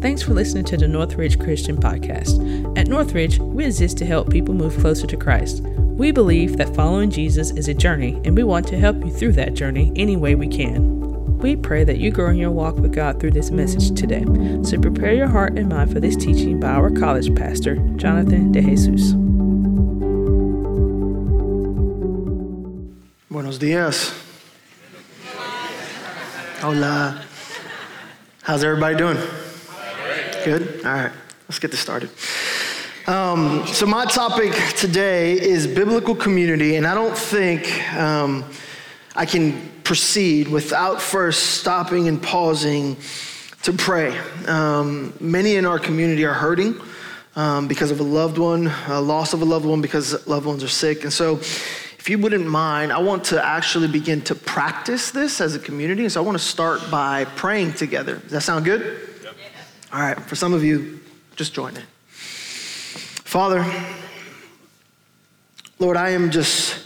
Thanks for listening to the Northridge Christian Podcast. At Northridge, we exist to help people move closer to Christ. We believe that following Jesus is a journey, and we want to help you through that journey any way we can. We pray that you grow in your walk with God through this message today. So prepare your heart and mind for this teaching by our college pastor, Jonathan DeJesus. Buenos días. Hola. How's everybody doing? Good? All right, let's get this started. Um, so, my topic today is biblical community, and I don't think um, I can proceed without first stopping and pausing to pray. Um, many in our community are hurting um, because of a loved one, a loss of a loved one because loved ones are sick. And so, if you wouldn't mind, I want to actually begin to practice this as a community. So, I want to start by praying together. Does that sound good? All right, for some of you, just join in. Father, Lord, I am just,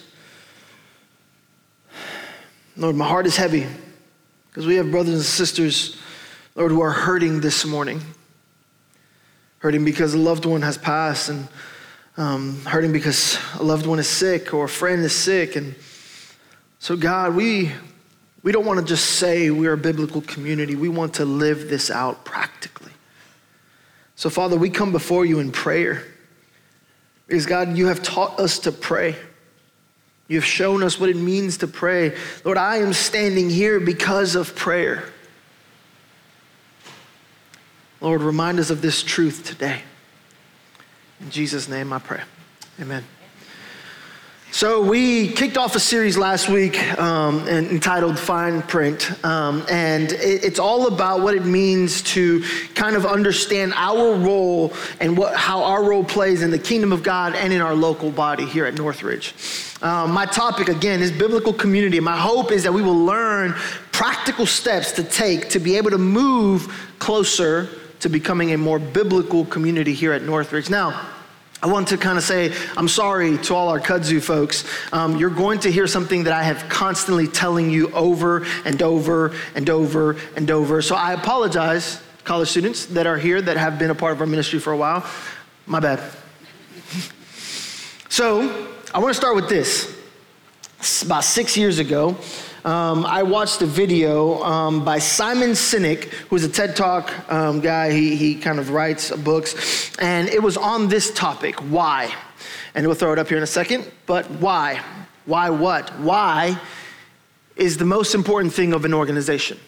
Lord, my heart is heavy because we have brothers and sisters, Lord, who are hurting this morning. Hurting because a loved one has passed, and um, hurting because a loved one is sick or a friend is sick. And so, God, we, we don't want to just say we're a biblical community, we want to live this out practically. So, Father, we come before you in prayer because, God, you have taught us to pray. You have shown us what it means to pray. Lord, I am standing here because of prayer. Lord, remind us of this truth today. In Jesus' name I pray. Amen. So, we kicked off a series last week um, entitled Fine Print. Um, and it, it's all about what it means to kind of understand our role and what, how our role plays in the kingdom of God and in our local body here at Northridge. Um, my topic, again, is biblical community. My hope is that we will learn practical steps to take to be able to move closer to becoming a more biblical community here at Northridge. Now, I want to kind of say, I'm sorry to all our kudzu folks. Um, you're going to hear something that I have constantly telling you over and over and over and over. So I apologize, college students that are here that have been a part of our ministry for a while. My bad. so I want to start with this. About six years ago, um, I watched a video um, by Simon Sinek, who's a TED Talk um, guy. He, he kind of writes books, and it was on this topic why. And we'll throw it up here in a second, but why? Why what? Why is the most important thing of an organization.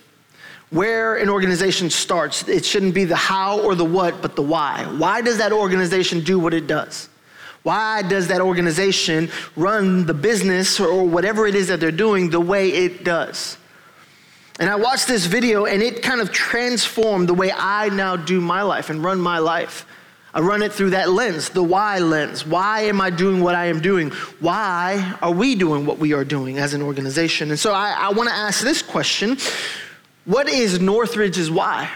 Where an organization starts, it shouldn't be the how or the what, but the why. Why does that organization do what it does? Why does that organization run the business or whatever it is that they're doing the way it does? And I watched this video and it kind of transformed the way I now do my life and run my life. I run it through that lens, the why lens. Why am I doing what I am doing? Why are we doing what we are doing as an organization? And so I, I want to ask this question What is Northridge's why?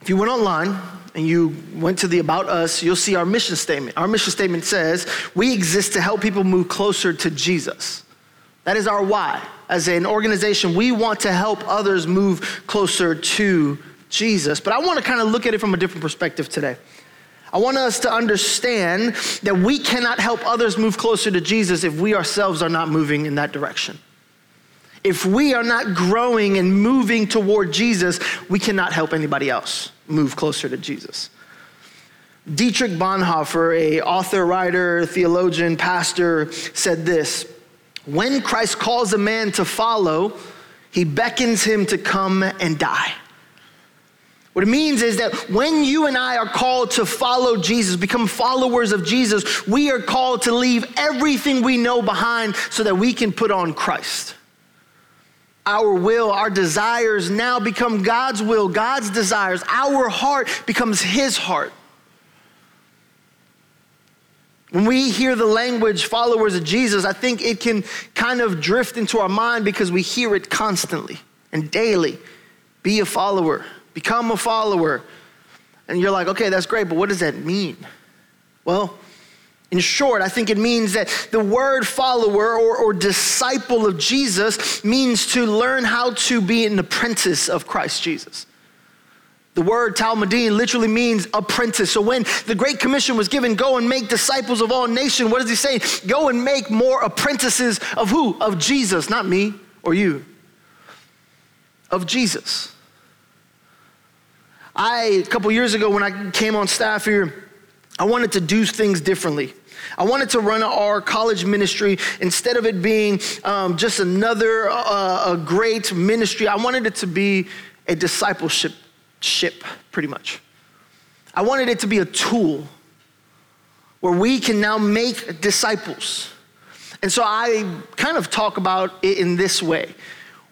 If you went online, and you went to the About Us, you'll see our mission statement. Our mission statement says, We exist to help people move closer to Jesus. That is our why. As an organization, we want to help others move closer to Jesus. But I want to kind of look at it from a different perspective today. I want us to understand that we cannot help others move closer to Jesus if we ourselves are not moving in that direction. If we are not growing and moving toward Jesus, we cannot help anybody else move closer to Jesus. Dietrich Bonhoeffer, a author, writer, theologian, pastor, said this When Christ calls a man to follow, he beckons him to come and die. What it means is that when you and I are called to follow Jesus, become followers of Jesus, we are called to leave everything we know behind so that we can put on Christ our will, our desires now become God's will, God's desires. Our heart becomes His heart. When we hear the language followers of Jesus, I think it can kind of drift into our mind because we hear it constantly and daily. Be a follower, become a follower. And you're like, okay, that's great, but what does that mean? Well, in short, I think it means that the word follower or, or, disciple of Jesus means to learn how to be an apprentice of Christ Jesus. The word talmidim literally means apprentice. So when the Great Commission was given, go and make disciples of all nations, what does he say? Go and make more apprentices of who? Of Jesus, not me or you. Of Jesus. I, a couple years ago when I came on staff here, I wanted to do things differently. I wanted to run our college ministry instead of it being um, just another uh, a great ministry. I wanted it to be a discipleship ship, pretty much. I wanted it to be a tool where we can now make disciples. And so I kind of talk about it in this way.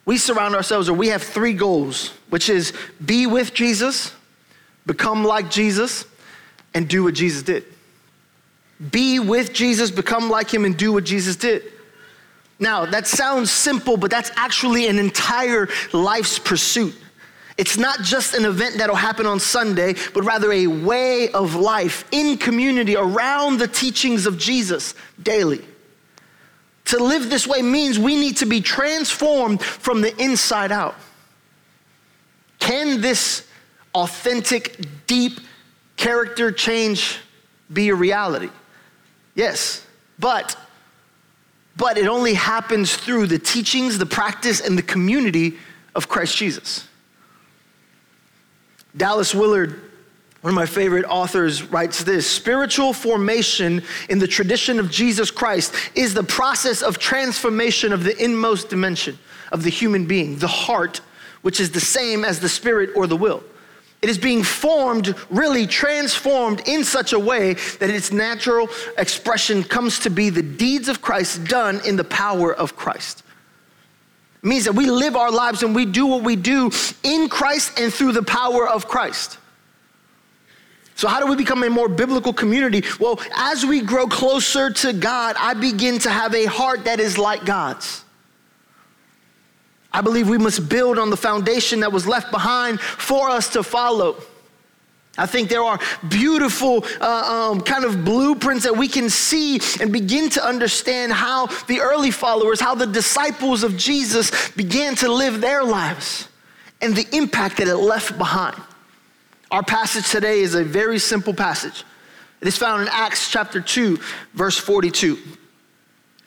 We surround ourselves, or we have three goals, which is be with Jesus, become like Jesus, and do what Jesus did. Be with Jesus, become like him, and do what Jesus did. Now, that sounds simple, but that's actually an entire life's pursuit. It's not just an event that'll happen on Sunday, but rather a way of life in community around the teachings of Jesus daily. To live this way means we need to be transformed from the inside out. Can this authentic, deep character change be a reality? Yes, but but it only happens through the teachings, the practice and the community of Christ Jesus. Dallas Willard, one of my favorite authors, writes this Spiritual formation in the tradition of Jesus Christ is the process of transformation of the inmost dimension of the human being, the heart, which is the same as the spirit or the will. It is being formed, really transformed in such a way that its natural expression comes to be the deeds of Christ done in the power of Christ. It means that we live our lives and we do what we do in Christ and through the power of Christ. So, how do we become a more biblical community? Well, as we grow closer to God, I begin to have a heart that is like God's. I believe we must build on the foundation that was left behind for us to follow. I think there are beautiful uh, um, kind of blueprints that we can see and begin to understand how the early followers, how the disciples of Jesus began to live their lives and the impact that it left behind. Our passage today is a very simple passage. It is found in Acts chapter 2, verse 42.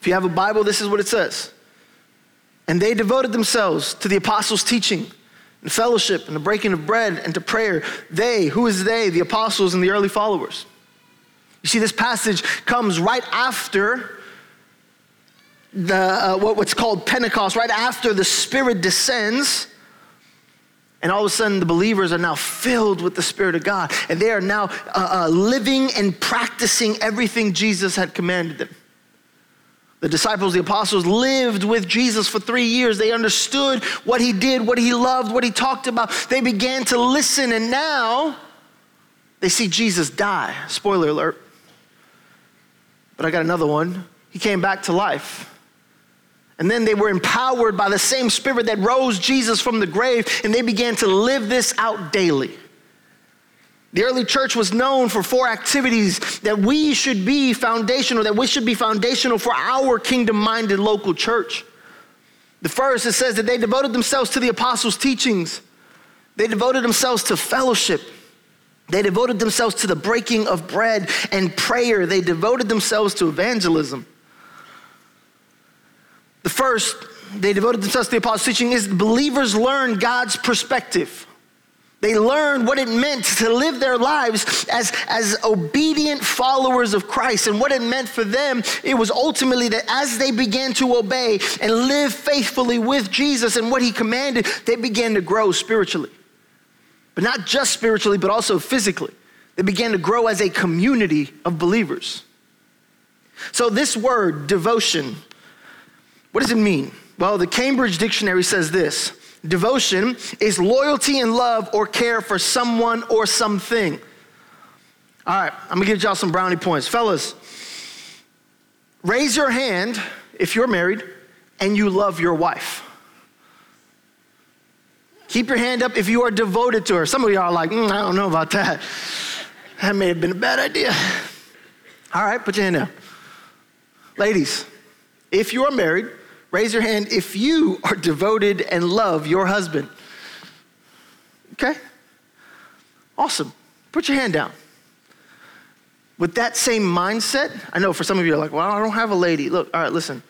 If you have a Bible, this is what it says. And they devoted themselves to the apostles' teaching and fellowship and the breaking of bread and to prayer. They, who is they? The apostles and the early followers. You see, this passage comes right after the, uh, what, what's called Pentecost, right after the Spirit descends. And all of a sudden, the believers are now filled with the Spirit of God. And they are now uh, uh, living and practicing everything Jesus had commanded them. The disciples, the apostles lived with Jesus for three years. They understood what he did, what he loved, what he talked about. They began to listen, and now they see Jesus die. Spoiler alert. But I got another one. He came back to life. And then they were empowered by the same spirit that rose Jesus from the grave, and they began to live this out daily. The early church was known for four activities that we should be foundational, that we should be foundational for our kingdom minded local church. The first, it says that they devoted themselves to the apostles' teachings, they devoted themselves to fellowship. They devoted themselves to the breaking of bread and prayer. They devoted themselves to evangelism. The first, they devoted themselves to the apostles' teaching, is believers learn God's perspective. They learned what it meant to live their lives as, as obedient followers of Christ. And what it meant for them, it was ultimately that as they began to obey and live faithfully with Jesus and what he commanded, they began to grow spiritually. But not just spiritually, but also physically. They began to grow as a community of believers. So, this word, devotion, what does it mean? Well, the Cambridge Dictionary says this Devotion is loyalty and love or care for someone or something. All right, I'm gonna give y'all some brownie points. Fellas, raise your hand if you're married and you love your wife. Keep your hand up if you are devoted to her. Some of y'all are like, mm, I don't know about that. That may have been a bad idea. All right, put your hand down. Ladies, if you are married Raise your hand if you are devoted and love your husband. Okay? Awesome. Put your hand down. With that same mindset, I know for some of you are like, well, I don't have a lady. Look, all right, listen.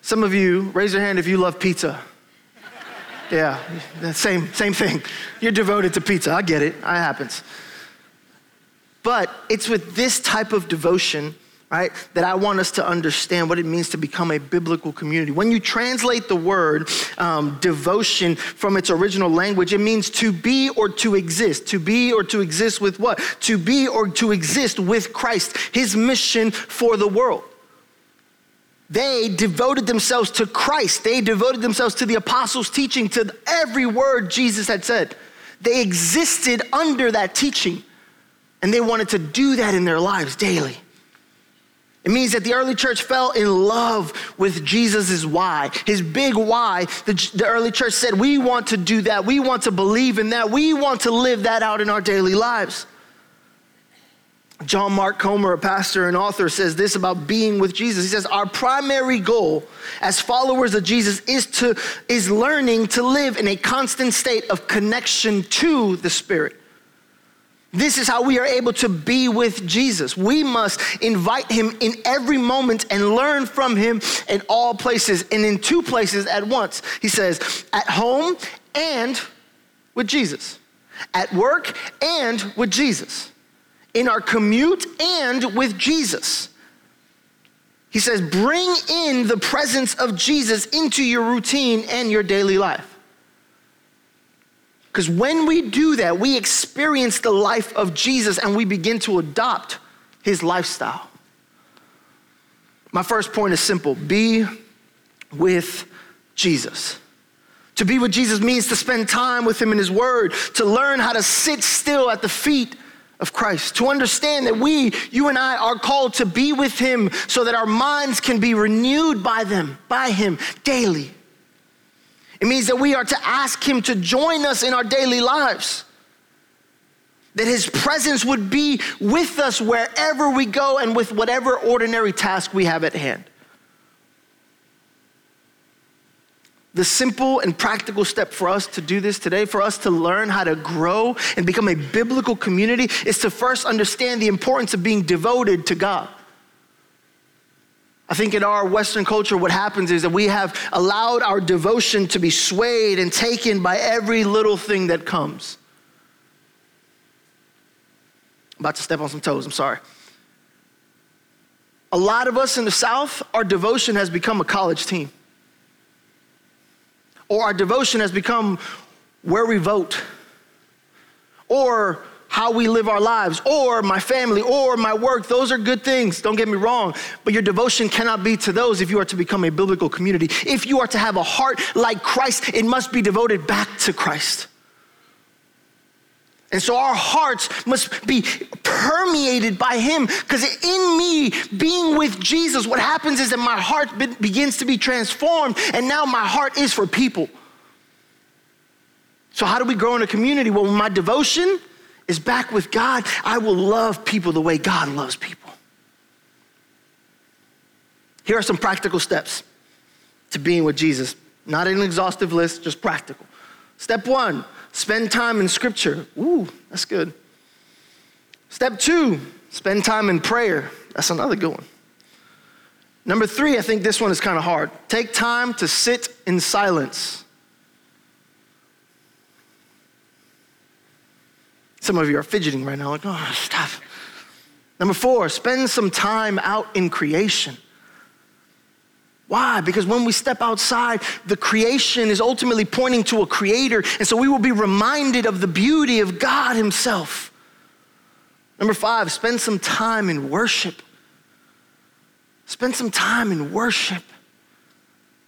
Some of you, raise your hand if you love pizza. Yeah, same, same thing. You're devoted to pizza. I get it. It happens. But it's with this type of devotion right? That I want us to understand what it means to become a biblical community. When you translate the word um, devotion from its original language, it means to be or to exist. To be or to exist with what? To be or to exist with Christ, his mission for the world. They devoted themselves to Christ. They devoted themselves to the apostles' teaching, to every word Jesus had said. They existed under that teaching, and they wanted to do that in their lives daily. It means that the early church fell in love with Jesus' why, his big why. The, the, early church said, We want to do that. We want to believe in that. We want to live that out in our daily lives. John Mark Comer, a pastor and author, says this about being with Jesus. He says, Our primary goal as followers of Jesus is, to, is learning to live in a constant state of connection to the Spirit. This is how we are able to be with Jesus. We must invite him in every moment and learn from him in all places and in two places at once. He says, at home and with Jesus, at work and with Jesus, in our commute and with Jesus. He says, bring in the presence of Jesus into your routine and your daily life. Because when we do that, we experience the life of Jesus and we begin to adopt his lifestyle. My first point is simple be with Jesus. To be with Jesus means to spend time with him in his word, to learn how to sit still at the feet of Christ, to understand that we, you and I, are called to be with him so that our minds can be renewed by them, by him daily. It means that we are to ask Him to join us in our daily lives. That His presence would be with us wherever we go and with whatever ordinary task we have at hand. The simple and practical step for us to do this today, for us to learn how to grow and become a biblical community, is to first understand the importance of being devoted to God. I think in our Western culture, what happens is that we have allowed our devotion to be swayed and taken by every little thing that comes. I'm about to step on some toes, I'm sorry. A lot of us in the South, our devotion has become a college team. Or our devotion has become where we vote. Or how we live our lives, or my family, or my work. Those are good things, don't get me wrong. But your devotion cannot be to those if you are to become a biblical community. If you are to have a heart like Christ, it must be devoted back to Christ. And so our hearts must be permeated by Him because in me being with Jesus, what happens is that my heart be- begins to be transformed, and now my heart is for people. So, how do we grow in a community? Well, my devotion is back with God, I will love people the way God loves people. Here are some practical steps to being with Jesus. Not an exhaustive list, just practical. Step one, spend time in scripture. Ooh, that's good. Step two, spend time in prayer. That's another good one. Number three, I think this one is kind of hard. Take time to sit in silence. Some of you are fidgeting right now, like, oh, stop. Number four, spend some time out in creation. Why? Because when we step outside, the creation is ultimately pointing to a creator. And so we will be reminded of the beauty of God Himself. Number five, spend some time in worship. Spend some time in worship.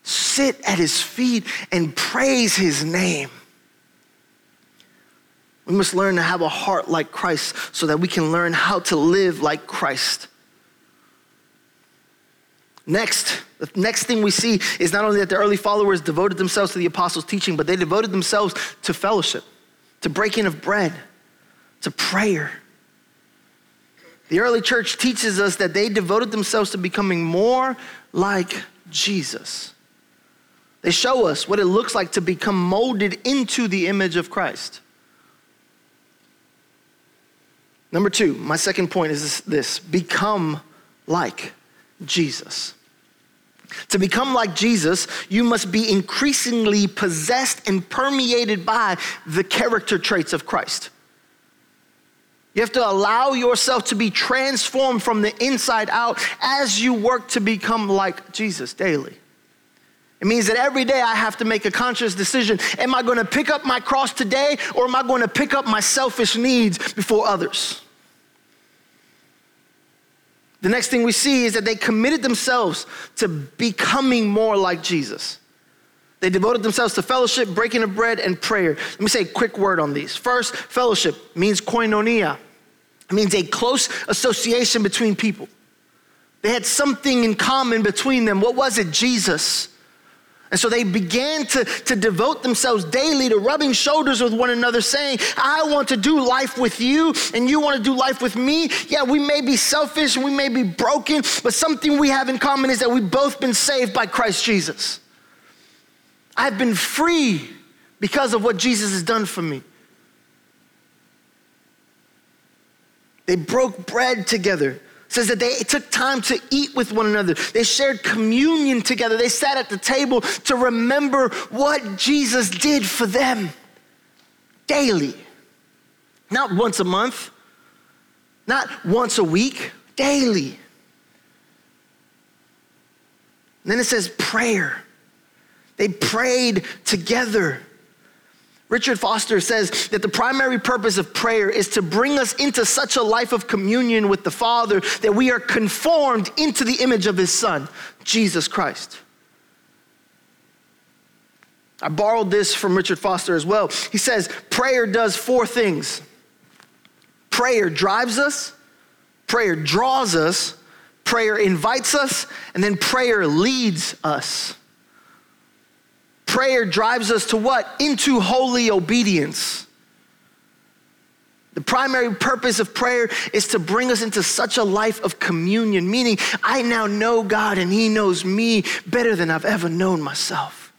Sit at His feet and praise His name. We must learn to have a heart like Christ so that we can learn how to live like Christ. Next, the next thing we see is not only that the early followers devoted themselves to the apostles' teaching, but they devoted themselves to fellowship, to breaking of bread, to prayer. The early church teaches us that they devoted themselves to becoming more like Jesus. They show us what it looks like to become molded into the image of Christ. Number two, my second point is this, this become like Jesus. To become like Jesus, you must be increasingly possessed and permeated by the character traits of Christ. You have to allow yourself to be transformed from the inside out as you work to become like Jesus daily. It means that every day I have to make a conscious decision. Am I going to pick up my cross today or am I going to pick up my selfish needs before others? The next thing we see is that they committed themselves to becoming more like Jesus. They devoted themselves to fellowship, breaking of bread, and prayer. Let me say a quick word on these. First, fellowship means koinonia, it means a close association between people. They had something in common between them. What was it? Jesus. And so they began to, to devote themselves daily to rubbing shoulders with one another, saying, I want to do life with you, and you want to do life with me. Yeah, we may be selfish we may be broken, but something we have in common is that we've both been saved by Christ Jesus. I've been free because of what Jesus has done for me. They broke bread together says that they took time to eat with one another. They shared communion together. They sat at the table to remember what Jesus did for them daily. Not once a month, not once a week, daily. And then it says prayer. They prayed together. Richard Foster says that the primary purpose of prayer is to bring us into such a life of communion with the Father that we are conformed into the image of His Son, Jesus Christ. I borrowed this from Richard Foster as well. He says, prayer does four things prayer drives us, prayer draws us, prayer invites us, and then prayer leads us. Prayer drives us to what? Into holy obedience. The primary purpose of prayer is to bring us into such a life of communion, meaning I now know God and He knows me better than I've ever known myself.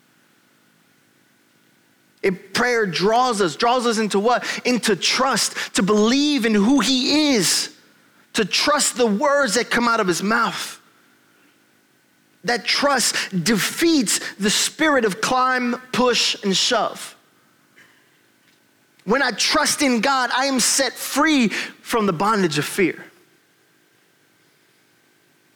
It, prayer draws us, draws us into what? Into trust, to believe in who He is, to trust the words that come out of His mouth. That trust defeats the spirit of climb, push, and shove. When I trust in God, I am set free from the bondage of fear.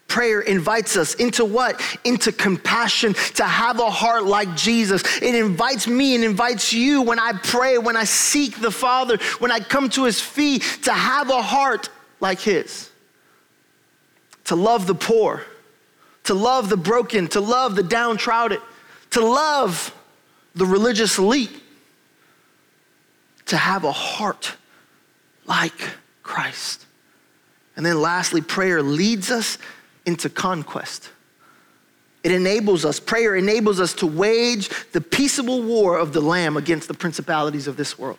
Prayer invites us into what? Into compassion, to have a heart like Jesus. It invites me and invites you when I pray, when I seek the Father, when I come to his feet, to have a heart like his, to love the poor to love the broken, to love the downtrodden, to love the religious elite, to have a heart like Christ. And then lastly, prayer leads us into conquest. It enables us, prayer enables us to wage the peaceable war of the Lamb against the principalities of this world.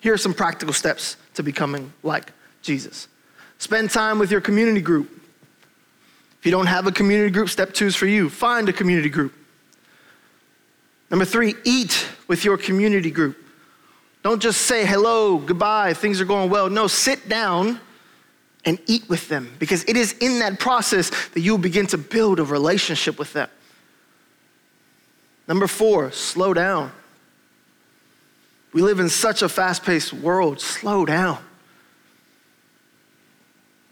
Here are some practical steps to becoming like Jesus. Spend time with your community group. If you don't have a community group, step two is for you. Find a community group. Number three, eat with your community group. Don't just say hello, goodbye, things are going well. No, sit down and eat with them because it is in that process that you'll begin to build a relationship with them. Number four, slow down. We live in such a fast paced world. Slow down.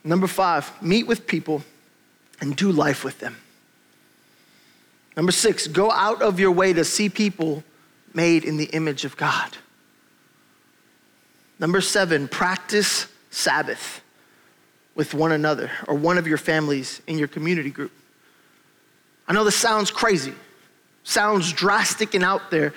Number five, meet with people and do life with them. Number six, go out of your way to see people made in the image of God. Number seven, practice Sabbath with one another or one of your families in your community group. I know this sounds crazy, sounds drastic and out there,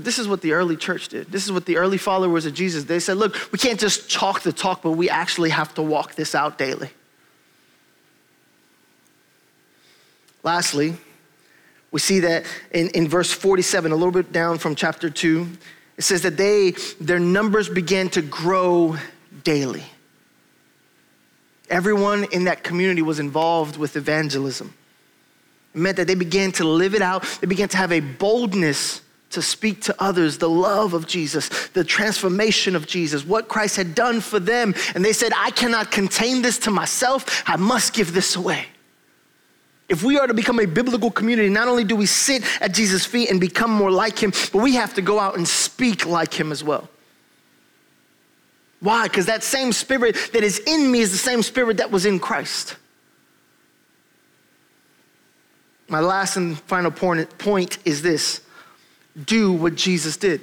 but this is what the early church did. This is what the early followers of Jesus, they said, look, we can't just talk the talk, but we actually have to walk this out daily. Lastly, we see that in, in verse 47, a little bit down from chapter 2, it says that they, their numbers began to grow daily. Everyone in that community was involved with evangelism. It meant that they began to live it out, they began to have a boldness to speak to others the love of Jesus, the transformation of Jesus, what Christ had done for them. And they said, I cannot contain this to myself, I must give this away. If we are to become a biblical community, not only do we sit at Jesus' feet and become more like him, but we have to go out and speak like him as well. Why? Because that same spirit that is in me is the same spirit that was in Christ. My last and final point is this do what Jesus did.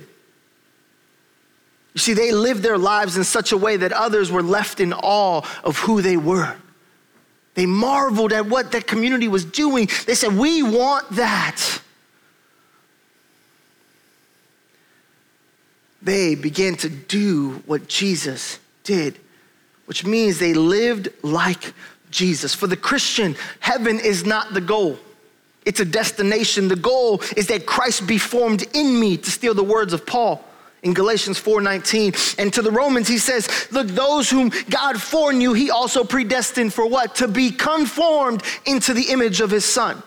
You see, they lived their lives in such a way that others were left in awe of who they were. They marveled at what that community was doing. They said, We want that. They began to do what Jesus did, which means they lived like Jesus. For the Christian, heaven is not the goal. It's a destination. The goal is that Christ be formed in me, to steal the words of Paul in Galatians 4:19. And to the Romans he says, "Look, those whom God foreknew, he also predestined for what? To be conformed into the image of his son."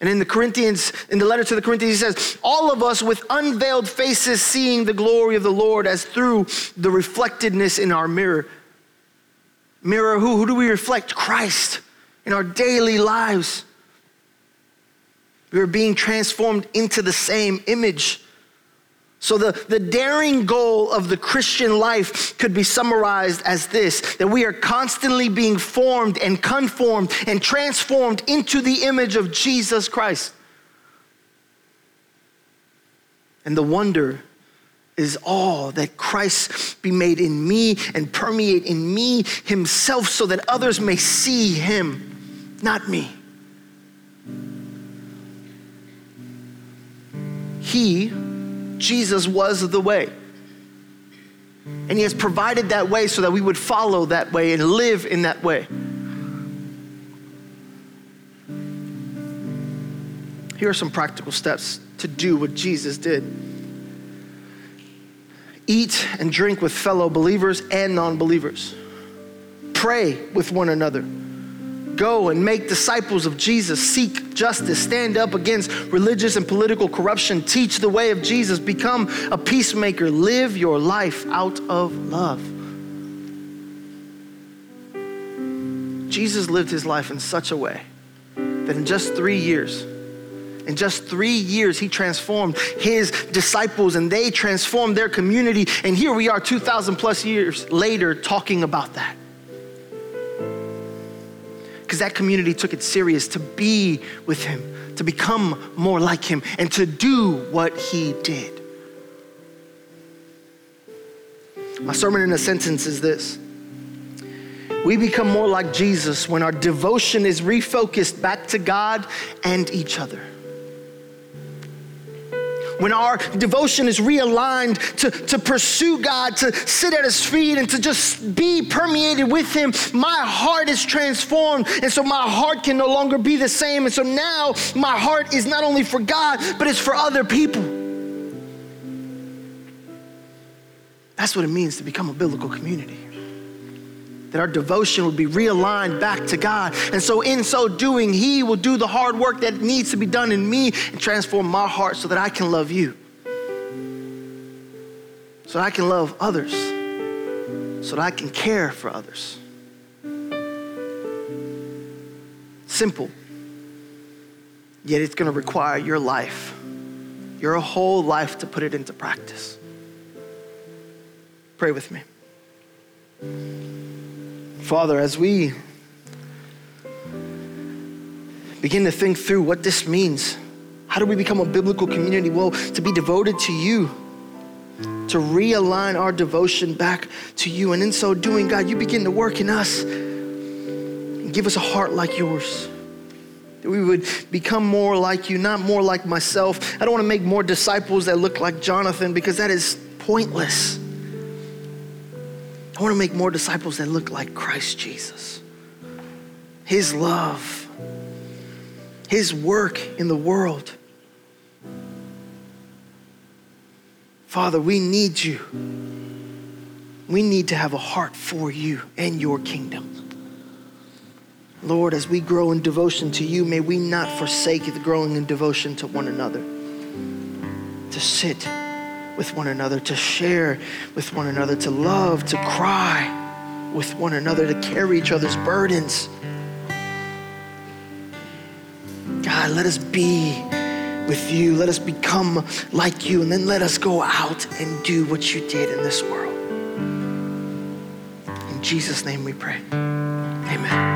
And in the Corinthians, in the letter to the Corinthians, he says, All of us with unveiled faces seeing the glory of the Lord as through the reflectedness in our mirror. Mirror who? Who do we reflect? Christ in our daily lives. We are being transformed into the same image. So, the, the daring goal of the Christian life could be summarized as this that we are constantly being formed and conformed and transformed into the image of Jesus Christ. And the wonder is all that Christ be made in me and permeate in me himself so that others may see him, not me. He, Jesus, was the way. And He has provided that way so that we would follow that way and live in that way. Here are some practical steps to do what Jesus did eat and drink with fellow believers and non believers, pray with one another Go and make disciples of Jesus. Seek justice. Stand up against religious and political corruption. Teach the way of Jesus. Become a peacemaker. Live your life out of love. Jesus lived his life in such a way that in just three years, in just three years, he transformed his disciples and they transformed their community. And here we are, 2,000 plus years later, talking about that because that community took it serious to be with him, to become more like him, and to do what he did. My sermon in a sentence is this We become more like Jesus when our devotion is refocused back to God and each other when our devotion is realigned to, to pursue God, to sit at His feet, and to just be permeated with Him, my heart is transformed. And so my heart can no longer be the same. And so now my heart is not only for God, but it's for other people. That's what it means to become a biblical community that our devotion would be realigned back to God. And so, in so doing, He will do the hard work that needs to be done in me and transform my heart so that I can love you, so that I can love others, so that I can care for others. Simple, yet it's going to require your life, your whole life to put it into practice. Pray with me. Father, as we begin to think through what this means, how do we become a biblical community? Well, to be devoted to you, to realign our devotion back to you. And in so doing, God, you begin to work in us and give us a heart like yours. We would become more like you, not more like myself. I don't want to make more disciples that look like Jonathan because that is pointless. I want to make more disciples that look like Christ Jesus. His love, His work in the world. Father, we need you. We need to have a heart for you and your kingdom. Lord, as we grow in devotion to you, may we not forsake the growing in devotion to one another. to sit with one another, to share with one another, to love, to cry with one another, to carry each other's burdens. God, let us be with you. Let us become like you, and then let us go out and do what you did in this world. In Jesus' name we pray. Amen.